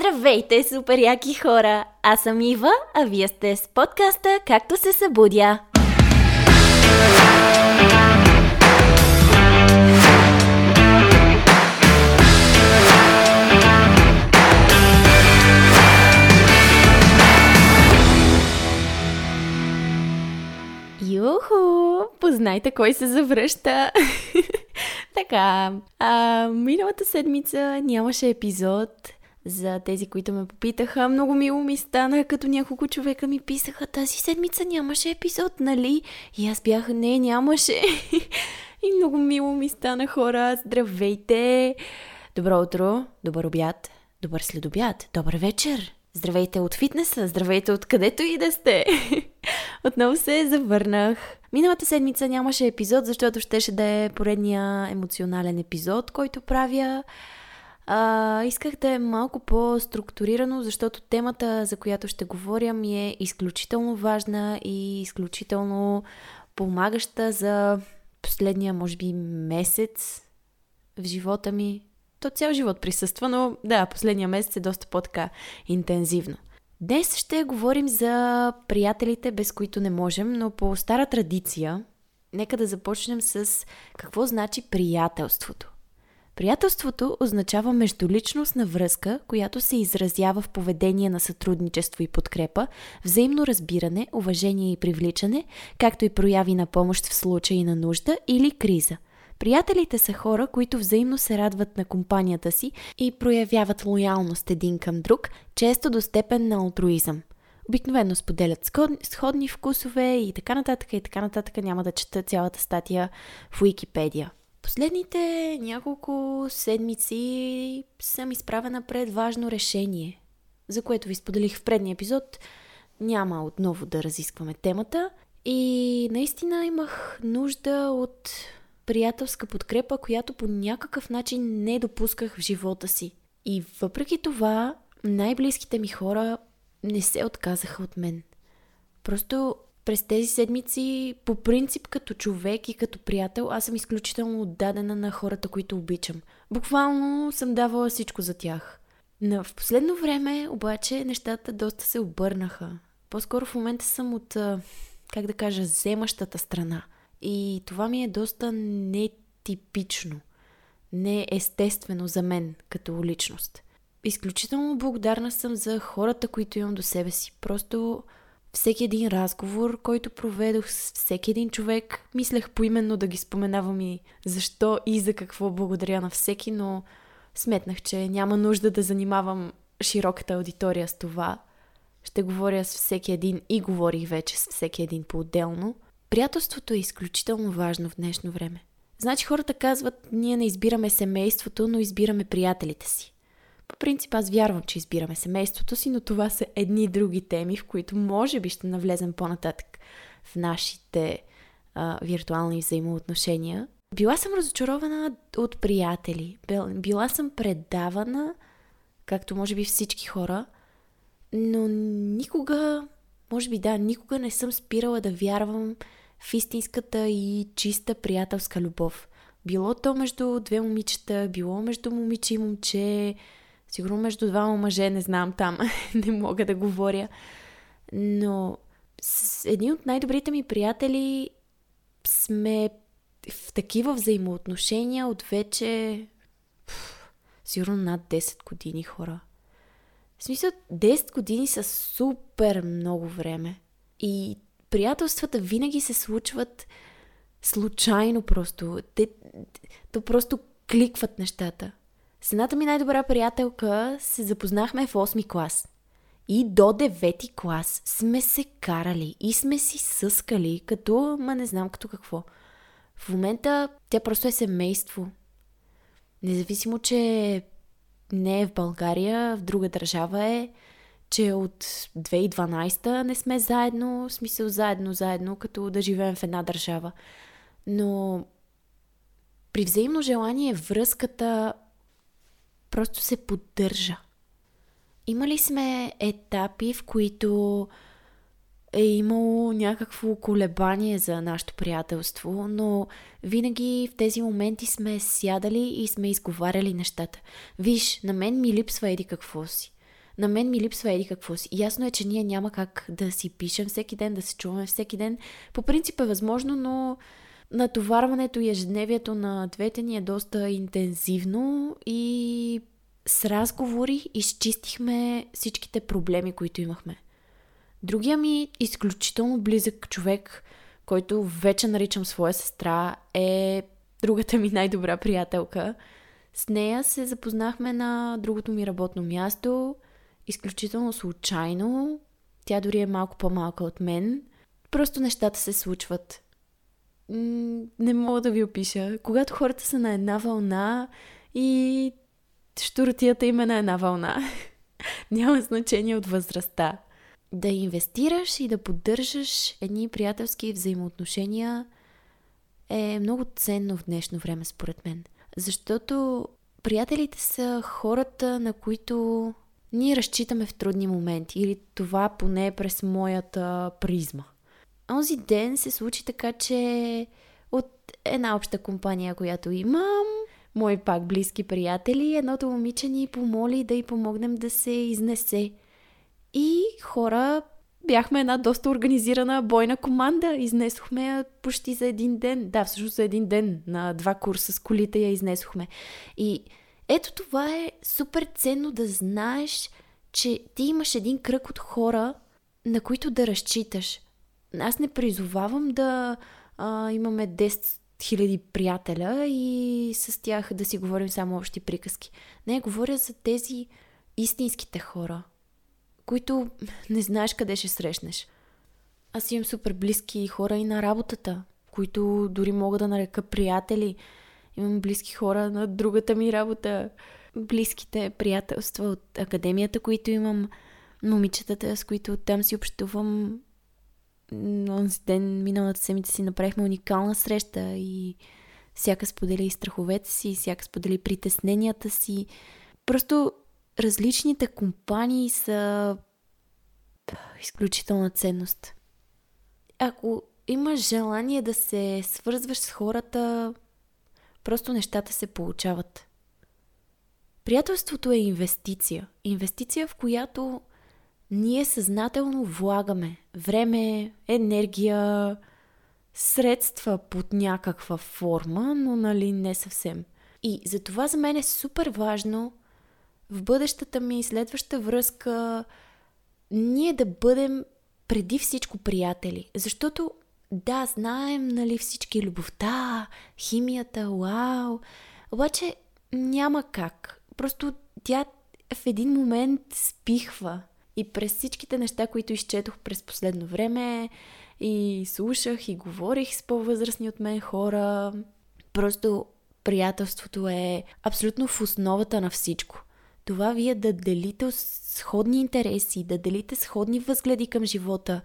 Здравейте, супер яки хора! Аз съм Ива, а вие сте с подкаста Както се събудя. Юху! Познайте кой се завръща! така, а, миналата седмица нямаше епизод за тези, които ме попитаха. Много мило ми стана, като няколко човека ми писаха, тази седмица нямаше епизод, нали? И аз бях, не, нямаше. И много мило ми стана хора. Здравейте! Добро утро, добър обяд, добър следобяд, добър вечер. Здравейте от фитнеса, здравейте от където и да сте. Отново се завърнах. Миналата седмица нямаше епизод, защото щеше да е поредния емоционален епизод, който правя. А, исках да е малко по-структурирано, защото темата, за която ще говоря, ми е изключително важна и изключително помагаща за последния, може би, месец в живота ми. То цял живот присъства, но да, последния месец е доста по-така интензивно. Днес ще говорим за приятелите, без които не можем, но по стара традиция, нека да започнем с какво значи приятелството. Приятелството означава междуличностна връзка, която се изразява в поведение на сътрудничество и подкрепа, взаимно разбиране, уважение и привличане, както и прояви на помощ в случаи на нужда или криза. Приятелите са хора, които взаимно се радват на компанията си и проявяват лоялност един към друг, често до степен на алтруизъм. Обикновено споделят сходни вкусове и така нататък и така нататък. Няма да чета цялата статия в Уикипедия. Последните няколко седмици съм изправена пред важно решение, за което ви споделих в предния епизод. Няма отново да разискваме темата. И наистина имах нужда от приятелска подкрепа, която по някакъв начин не допусках в живота си. И въпреки това, най-близките ми хора не се отказаха от мен. Просто през тези седмици, по принцип като човек и като приятел, аз съм изключително отдадена на хората, които обичам. Буквално съм давала всичко за тях. Но в последно време обаче нещата доста се обърнаха. По-скоро в момента съм от, как да кажа, вземащата страна. И това ми е доста нетипично, неестествено за мен като личност. Изключително благодарна съм за хората, които имам до себе си. Просто всеки един разговор, който проведох с всеки един човек, мислех поименно да ги споменавам и защо и за какво благодаря на всеки, но сметнах, че няма нужда да занимавам широката аудитория с това. Ще говоря с всеки един и говорих вече с всеки един по-отделно. Приятелството е изключително важно в днешно време. Значи хората казват, ние не избираме семейството, но избираме приятелите си. По принцип аз вярвам, че избираме семейството си, но това са едни други теми, в които може би ще навлезем по-нататък в нашите а, виртуални взаимоотношения. Била съм разочарована от приятели. Била съм предавана, както може би всички хора, но никога, може би да, никога не съм спирала да вярвам в истинската и чиста приятелска любов. Било то между две момичета, било между момиче и момче, Сигурно между двама мъже, не знам там, не мога да говоря. Но с едни от най-добрите ми приятели сме в такива взаимоотношения от вече сигурно над 10 години хора. В смисъл, 10 години са супер много време. И приятелствата винаги се случват случайно просто. Те, то просто кликват нещата. С едната ми най-добра приятелка се запознахме в 8 клас. И до 9 клас сме се карали и сме си съскали, като, ма не знам като какво. В момента тя просто е семейство. Независимо, че не е в България, в друга държава е, че от 2012 не сме заедно, в смисъл заедно, заедно, като да живеем в една държава. Но при взаимно желание връзката просто се поддържа. Имали сме етапи, в които е имало някакво колебание за нашето приятелство, но винаги в тези моменти сме сядали и сме изговаряли нещата. Виж, на мен ми липсва еди какво си. на мен ми липсва еди какво си. Ясно е, че ние няма как да си пишем всеки ден, да се чуваме всеки ден. По принцип е възможно, но натоварването и ежедневието на двете ни е доста интензивно и с разговори изчистихме всичките проблеми, които имахме. Другия ми изключително близък човек, който вече наричам своя сестра, е другата ми най-добра приятелка. С нея се запознахме на другото ми работно място, изключително случайно. Тя дори е малко по-малка от мен. Просто нещата се случват. Не мога да ви опиша. Когато хората са на една вълна и штуротията им е на една вълна. Няма значение от възрастта. Да инвестираш и да поддържаш едни приятелски взаимоотношения е много ценно в днешно време, според мен. Защото приятелите са хората, на които ние разчитаме в трудни моменти. Или това поне е през моята призма. Онзи ден се случи така, че от една обща компания, която имам, мои пак близки приятели, едното момиче ни помоли да й помогнем да се изнесе. И хора, бяхме една доста организирана бойна команда. Изнесохме я почти за един ден. Да, всъщност за един ден. На два курса с колите я изнесохме. И ето това е супер ценно да знаеш, че ти имаш един кръг от хора, на които да разчиташ. Аз не призовавам да а, имаме 10 хиляди приятеля и с тях да си говорим само общи приказки. Не, говоря за тези истинските хора, които не знаеш къде ще срещнеш. Аз имам супер близки хора и на работата, които дори мога да нарека приятели. Имам близки хора на другата ми работа, близките приятелства от академията, които имам, момичетата, с които там си общувам. Онзи ден, миналата седмица си направихме уникална среща и всяка сподели страховете си, всяка сподели притесненията си. Просто различните компании са изключителна ценност. Ако имаш желание да се свързваш с хората, просто нещата се получават. Приятелството е инвестиция. Инвестиция, в която ние съзнателно влагаме време, енергия, средства под някаква форма, но нали не съвсем. И затова за мен е супер важно в бъдещата ми следваща връзка ние да бъдем преди всичко приятели. Защото да, знаем, нали, всички любовта, химията, вау, обаче няма как. Просто тя в един момент спихва. И през всичките неща, които изчетох през последно време, и слушах и говорих с по-възрастни от мен хора, просто приятелството е абсолютно в основата на всичко това вие да делите сходни интереси, да делите сходни възгледи към живота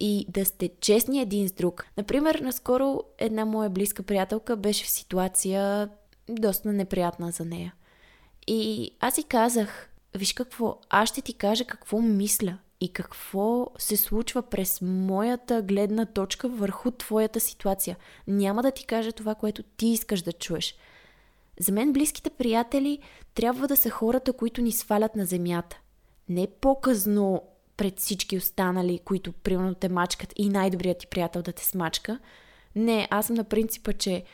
и да сте честни един с друг. Например, наскоро една моя близка приятелка беше в ситуация доста неприятна за нея. И аз си казах, виж какво, аз ще ти кажа какво мисля и какво се случва през моята гледна точка върху твоята ситуация. Няма да ти кажа това, което ти искаш да чуеш – за мен близките приятели трябва да са хората, които ни свалят на земята. Не по-късно пред всички останали, които примерно те мачкат и най-добрият ти приятел да те смачка. Не, аз съм на принципа, че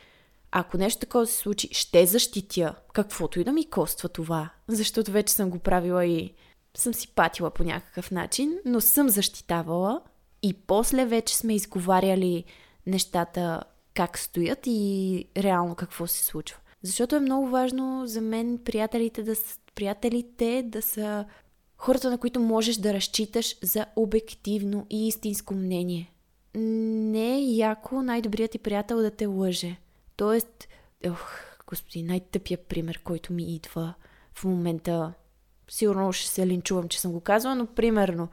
ако нещо такова се случи, ще защитя каквото и да ми коства това, защото вече съм го правила и съм си патила по някакъв начин, но съм защитавала и после вече сме изговаряли нещата как стоят и реално какво се случва. Защото е много важно за мен приятелите да, приятелите да са хората, на които можеш да разчиташ за обективно и истинско мнение. Не е яко най-добрият ти приятел да те лъже. Тоест, ох, господи, най-тъпия пример, който ми идва в момента. Сигурно ще се линчувам, че съм го казала, но примерно,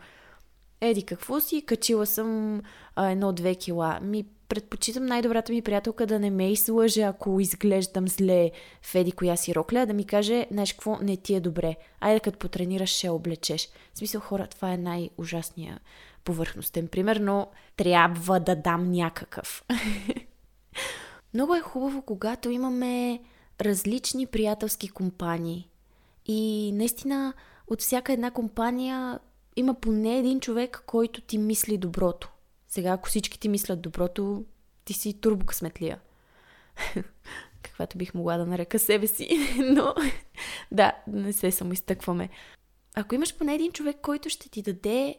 еди какво си, качила съм едно-две кила. Ми предпочитам най-добрата ми приятелка да не ме излъже, ако изглеждам зле в еди коя си рокля, да ми каже, знаеш какво, не ти е добре. Айде като потренираш, ще облечеш. В смисъл, хора, това е най-ужасния повърхностен пример, но трябва да дам някакъв. Много е хубаво, когато имаме различни приятелски компании. И наистина от всяка една компания има поне един човек, който ти мисли доброто. Сега, ако всички ти мислят доброто, ти си турбо късметлия. Каквато бих могла да нарека себе си. Но, да, не се самоизтъкваме. Ако имаш поне един човек, който ще ти даде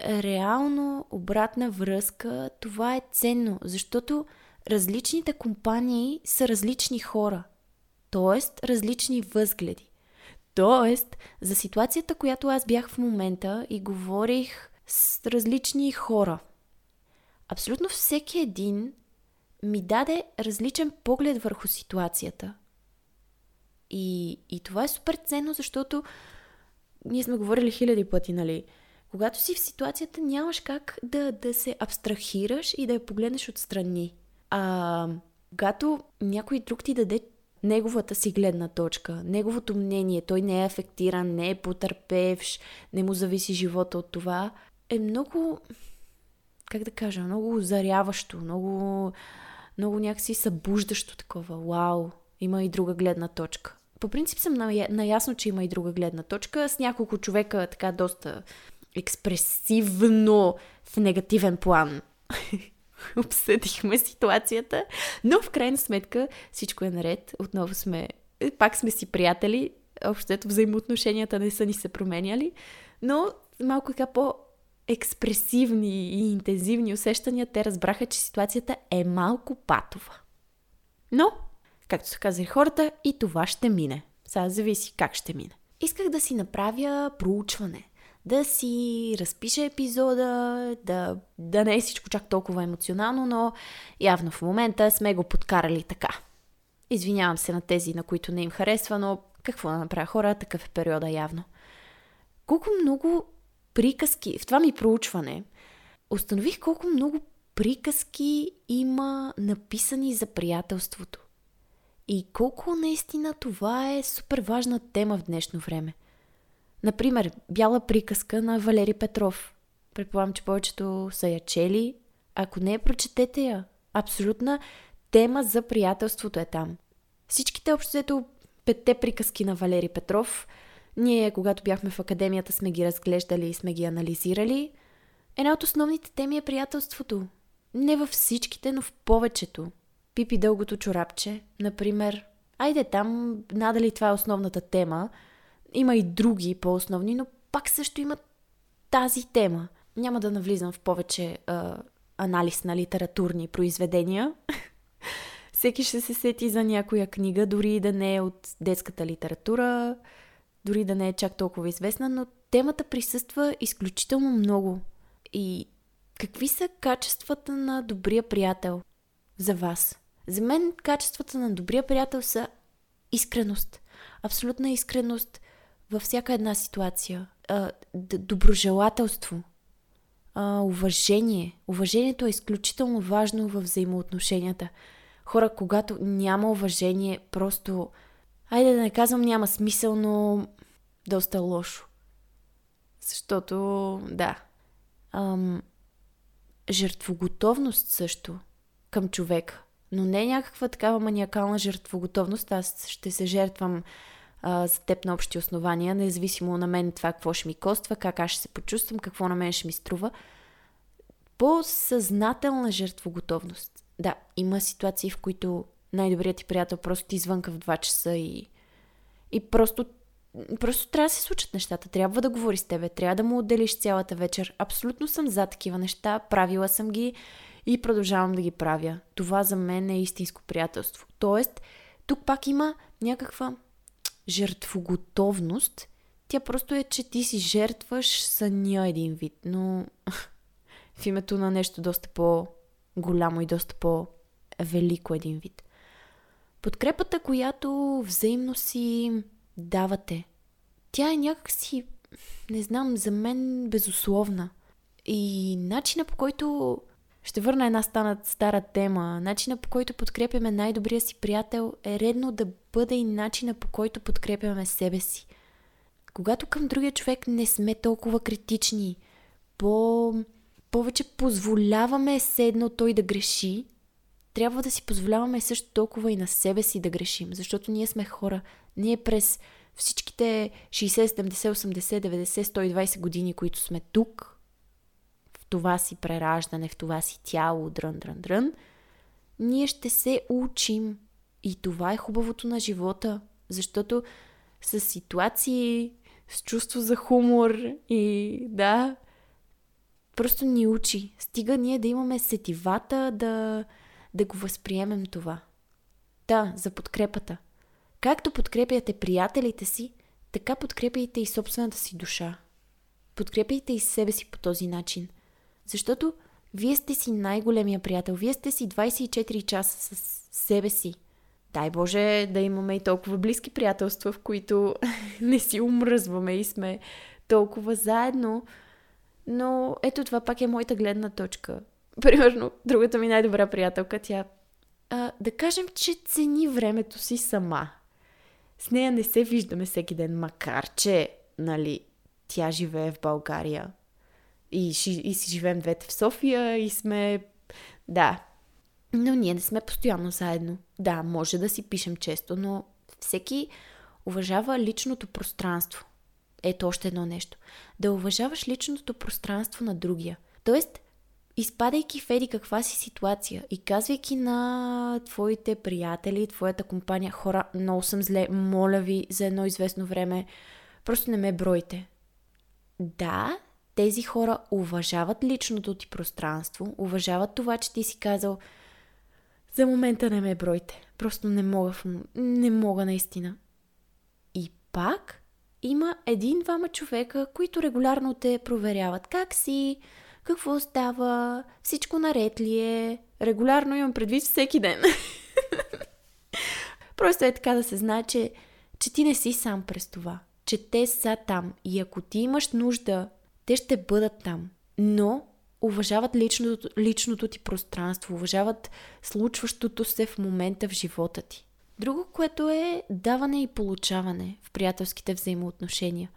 реално обратна връзка, това е ценно, защото различните компании са различни хора, т.е. различни възгледи. Тоест, за ситуацията, която аз бях в момента и говорих с различни хора. Абсолютно всеки един ми даде различен поглед върху ситуацията. И, и това е супер ценно, защото ние сме говорили хиляди пъти, нали? Когато си в ситуацията, нямаш как да, да се абстрахираш и да я погледнеш отстрани. А когато някой друг ти даде неговата си гледна точка, неговото мнение, той не е афектиран, не е потърпевш, не му зависи живота от това, е много, как да кажа, много заряващо, много, много някакси събуждащо такова. Вау, има и друга гледна точка. По принцип съм наясно, че има и друга гледна точка. С няколко човека така доста експресивно в негативен план обсъдихме ситуацията, но в крайна сметка всичко е наред. Отново сме, пак сме си приятели, общото взаимоотношенията не са ни се променяли, но малко така по експресивни и интензивни усещания, те разбраха, че ситуацията е малко патова. Но, както са казали хората, и това ще мине. Сега зависи как ще мине. Исках да си направя проучване да си разпише епизода, да, да не е всичко чак толкова емоционално, но явно в момента сме го подкарали така. Извинявам се на тези, на които не им харесва, но какво да направя хора, такъв е периода явно. Колко много приказки, в това ми проучване, установих колко много приказки има написани за приятелството. И колко наистина това е супер важна тема в днешно време – Например, бяла приказка на Валери Петров. Предполагам, че повечето са я чели. Ако не, прочетете я. Абсолютна тема за приятелството е там. Всичките общо петте приказки на Валери Петров, ние, когато бяхме в академията, сме ги разглеждали и сме ги анализирали. Една от основните теми е приятелството. Не във всичките, но в повечето. Пипи дългото чорапче, например. Айде там, надали това е основната тема, има и други по-основни, но пак също има тази тема. Няма да навлизам в повече а, анализ на литературни произведения. Всеки ще се сети за някоя книга, дори да не е от детската литература, дори да не е чак толкова известна, но темата присъства изключително много. И какви са качествата на добрия приятел за вас? За мен качествата на добрия приятел са искреност. Абсолютна искреност, във всяка една ситуация. Доброжелателство, уважение. Уважението е изключително важно във взаимоотношенията. Хора, когато няма уважение, просто, айде да не казвам няма смисъл, но доста лошо. Защото, да, ам, жертвоготовност също към човек, но не някаква такава маниакална жертвоготовност. Аз ще се жертвам а, за теб на общи основания, независимо на мен това какво ще ми коства, как аз ще се почувствам, какво на мен ще ми струва. По-съзнателна жертвоготовност. Да, има ситуации, в които най-добрият ти приятел просто ти извънка в 2 часа и, и просто, просто трябва да се случат нещата. Трябва да говори с тебе, трябва да му отделиш цялата вечер. Абсолютно съм за такива неща, правила съм ги и продължавам да ги правя. Това за мен е истинско приятелство. Тоест, тук пак има някаква жертвоготовност, тя просто е, че ти си жертваш съня един вид, но в името на нещо доста по-голямо и доста по-велико един вид. Подкрепата, която взаимно си давате, тя е някакси, не знам, за мен безусловна. И начина по който ще върна една стана, стара тема. Начина по който подкрепяме най-добрия си приятел е редно да бъде и начина по който подкрепяме себе си. Когато към другия човек не сме толкова критични, по... повече позволяваме се едно той да греши, трябва да си позволяваме също толкова и на себе си да грешим, защото ние сме хора. Ние през всичките 60, 70, 80, 90, 120 години, които сме тук, това си прераждане, в това си тяло, дрън, дрън, дрън, ние ще се учим. И това е хубавото на живота, защото с ситуации, с чувство за хумор и да, просто ни учи. Стига ние да имаме сетивата да, да го възприемем това. Да, за подкрепата. Както подкрепяте приятелите си, така подкрепяйте и собствената си душа. Подкрепяйте и себе си по този начин. Защото вие сте си най-големия приятел. Вие сте си 24 часа с себе си. Дай Боже да имаме и толкова близки приятелства, в които не си умръзваме и сме толкова заедно. Но ето това пак е моята гледна точка. Примерно, другата ми най-добра приятелка, тя а, да кажем, че цени времето си сама. С нея не се виждаме всеки ден, макар че, нали, тя живее в България. И, и си живеем двете в София и сме... Да. Но ние не сме постоянно заедно. Да, може да си пишем често, но всеки уважава личното пространство. Ето още едно нещо. Да уважаваш личното пространство на другия. Тоест, изпадайки в еди каква си ситуация и казвайки на твоите приятели, твоята компания, хора, много съм зле, моля ви за едно известно време, просто не ме бройте. Да, тези хора уважават личното ти пространство, уважават това, че ти си казал за момента не ме бройте. Просто не мога, не мога наистина. И пак има един-двама човека, които регулярно те проверяват. Как си? какво става, всичко наред ли е. Регулярно имам предвид всеки ден. Просто е така да се знае, че, че ти не си сам през това. Че те са там. И ако ти имаш нужда, те ще бъдат там. Но уважават личното, личното ти пространство, уважават случващото се в момента в живота ти. Друго, което е даване и получаване в приятелските взаимоотношения.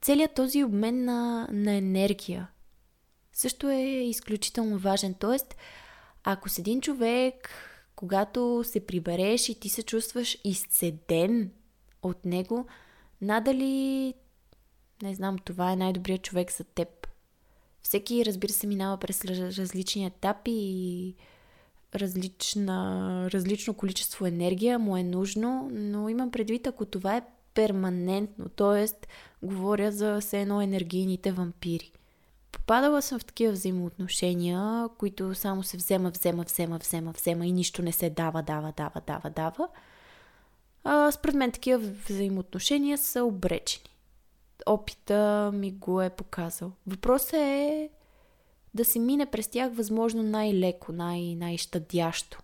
Целият този обмен на, на енергия, също е изключително важен. Тоест, ако с един човек, когато се прибереш и ти се чувстваш изцеден от него, надали, не знам, това е най-добрият човек за теб. Всеки, разбира се, минава през различни етапи и различна, различно количество енергия му е нужно, но имам предвид, ако това е перманентно, т.е. говоря за все едно енергийните вампири. Попадала съм в такива взаимоотношения, които само се взема, взема, взема, взема, взема и нищо не се дава, дава, дава, дава, дава. А, според мен такива взаимоотношения са обречени. Опита ми го е показал. Въпросът е да се мине през тях възможно най-леко, най- най-щадящо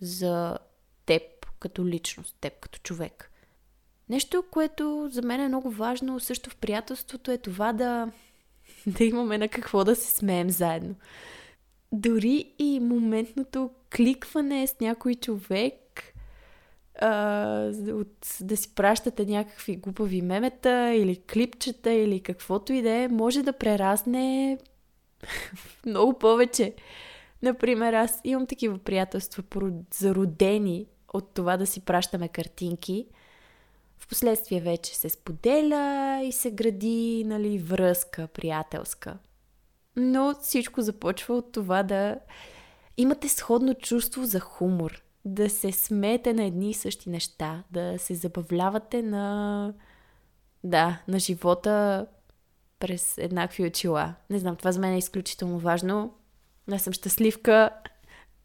за теб като личност, теб като човек. Нещо, което за мен е много важно също в приятелството е това да да имаме на какво да се смеем заедно. Дори и моментното кликване с някой човек, от, да си пращате някакви глупави мемета или клипчета или каквото и да е, може да прерасне много повече. Например, аз имам такива приятелства, зародени от това да си пращаме картинки – Впоследствие вече се споделя и се гради, нали, връзка приятелска. Но всичко започва от това да имате сходно чувство за хумор, да се смеете на едни и същи неща, да се забавлявате на да, на живота през еднакви очила. Не знам, това за мен е изключително важно. Аз съм щастливка.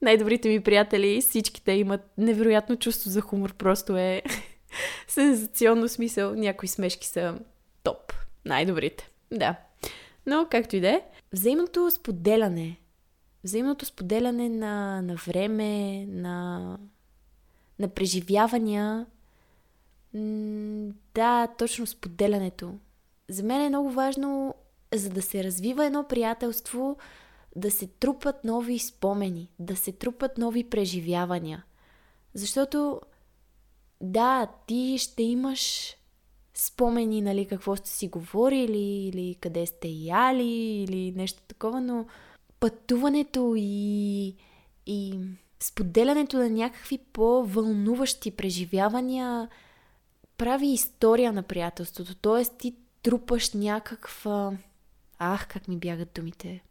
Най-добрите ми приятели, всичките имат невероятно чувство за хумор. Просто е сензационно смисъл. Някои смешки са топ. Най-добрите. Да. Но, както и да е, взаимното споделяне. Взаимното споделяне на, на време, на, на преживявания. Да, точно споделянето. За мен е много важно, за да се развива едно приятелство, да се трупат нови спомени, да се трупат нови преживявания. Защото да, ти ще имаш спомени, нали, какво сте си говорили, или къде сте яли, или нещо такова, но пътуването и, и споделянето на някакви по-вълнуващи преживявания прави история на приятелството. Тоест ти трупаш някаква... Ах, как ми бягат думите.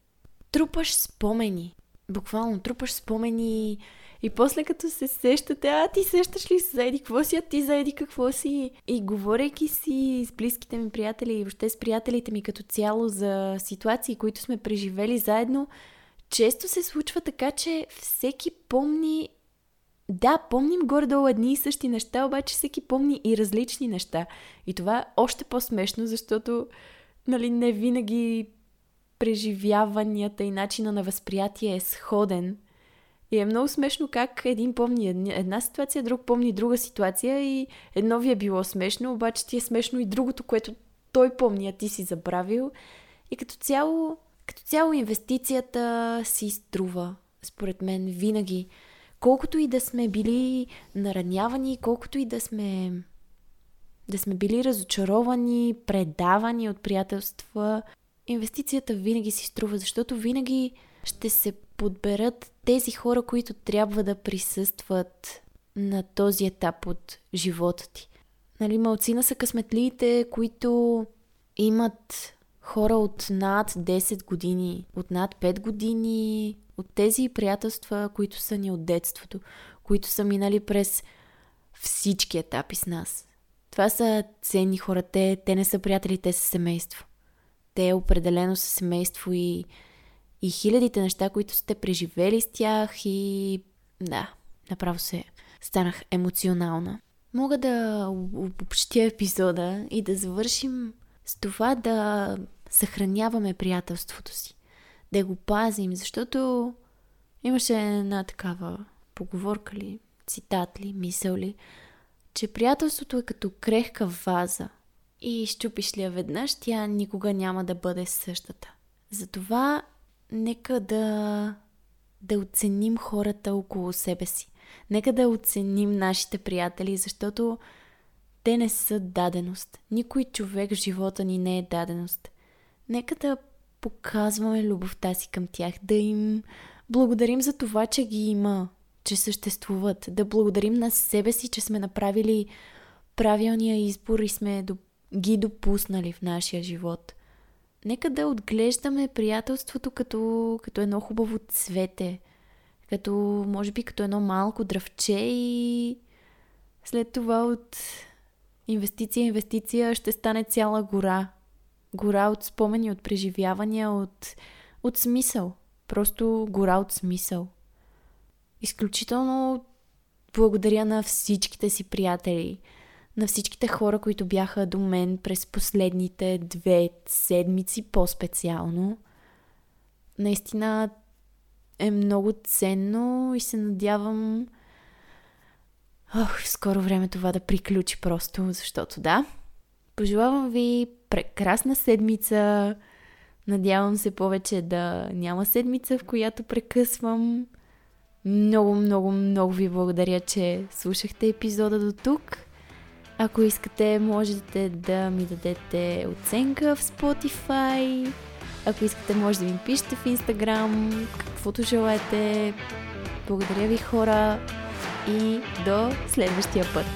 Трупаш спомени. Буквално трупаш спомени и после като се сещате, а ти сещаш ли се заеди какво си, а ти заеди какво си. И говорейки си с близките ми приятели и въобще с приятелите ми като цяло за ситуации, които сме преживели заедно, често се случва така, че всеки помни да, помним горе-долу едни и същи неща, обаче всеки помни и различни неща. И това е още по-смешно, защото нали, не винаги преживяванията и начина на възприятие е сходен. И е много смешно как един помни една ситуация, друг помни друга ситуация и едно ви е било смешно, обаче ти е смешно и другото, което той помни, а ти си забравил. И като цяло, като цяло инвестицията си струва, според мен, винаги. Колкото и да сме били наранявани, колкото и да сме да сме били разочаровани, предавани от приятелства, инвестицията винаги си струва, защото винаги ще се подберат тези хора, които трябва да присъстват на този етап от живота ти. Нали, малцина са късметлиите, които имат хора от над 10 години, от над 5 години, от тези приятелства, които са ни от детството, които са минали през всички етапи с нас. Това са ценни хора. Те, те не са приятели, те са семейство. Те определено са семейство и, и хилядите неща, които сте преживели с тях и да, направо се станах емоционална. Мога да обобщя епизода и да завършим с това да съхраняваме приятелството си да го пазим, защото имаше една такава поговорка ли, цитат ли, мисъл ли, че приятелството е като крехка ваза и щупиш ли я веднъж, тя никога няма да бъде същата. Затова нека да, да оценим хората около себе си. Нека да оценим нашите приятели, защото те не са даденост. Никой човек в живота ни не е даденост. Нека да показваме любовта си към тях, да им благодарим за това, че ги има, че съществуват, да благодарим на себе си, че сме направили правилния избор и сме ги допуснали в нашия живот. Нека да отглеждаме приятелството като, като едно хубаво цвете, като, може би, като едно малко дръвче и след това от инвестиция, инвестиция ще стане цяла гора, гора от спомени, от преживявания, от, от смисъл. Просто гора от смисъл. Изключително благодаря на всичките си приятели, на всичките хора, които бяха до мен през последните две седмици по-специално. Наистина е много ценно и се надявам Ох, скоро време това да приключи просто, защото да. Пожелавам ви прекрасна седмица. Надявам се повече да няма седмица, в която прекъсвам. Много, много, много ви благодаря, че слушахте епизода до тук. Ако искате, можете да ми дадете оценка в Spotify. Ако искате, може да ми пишете в Instagram, каквото желаете. Благодаря ви, хора, и до следващия път.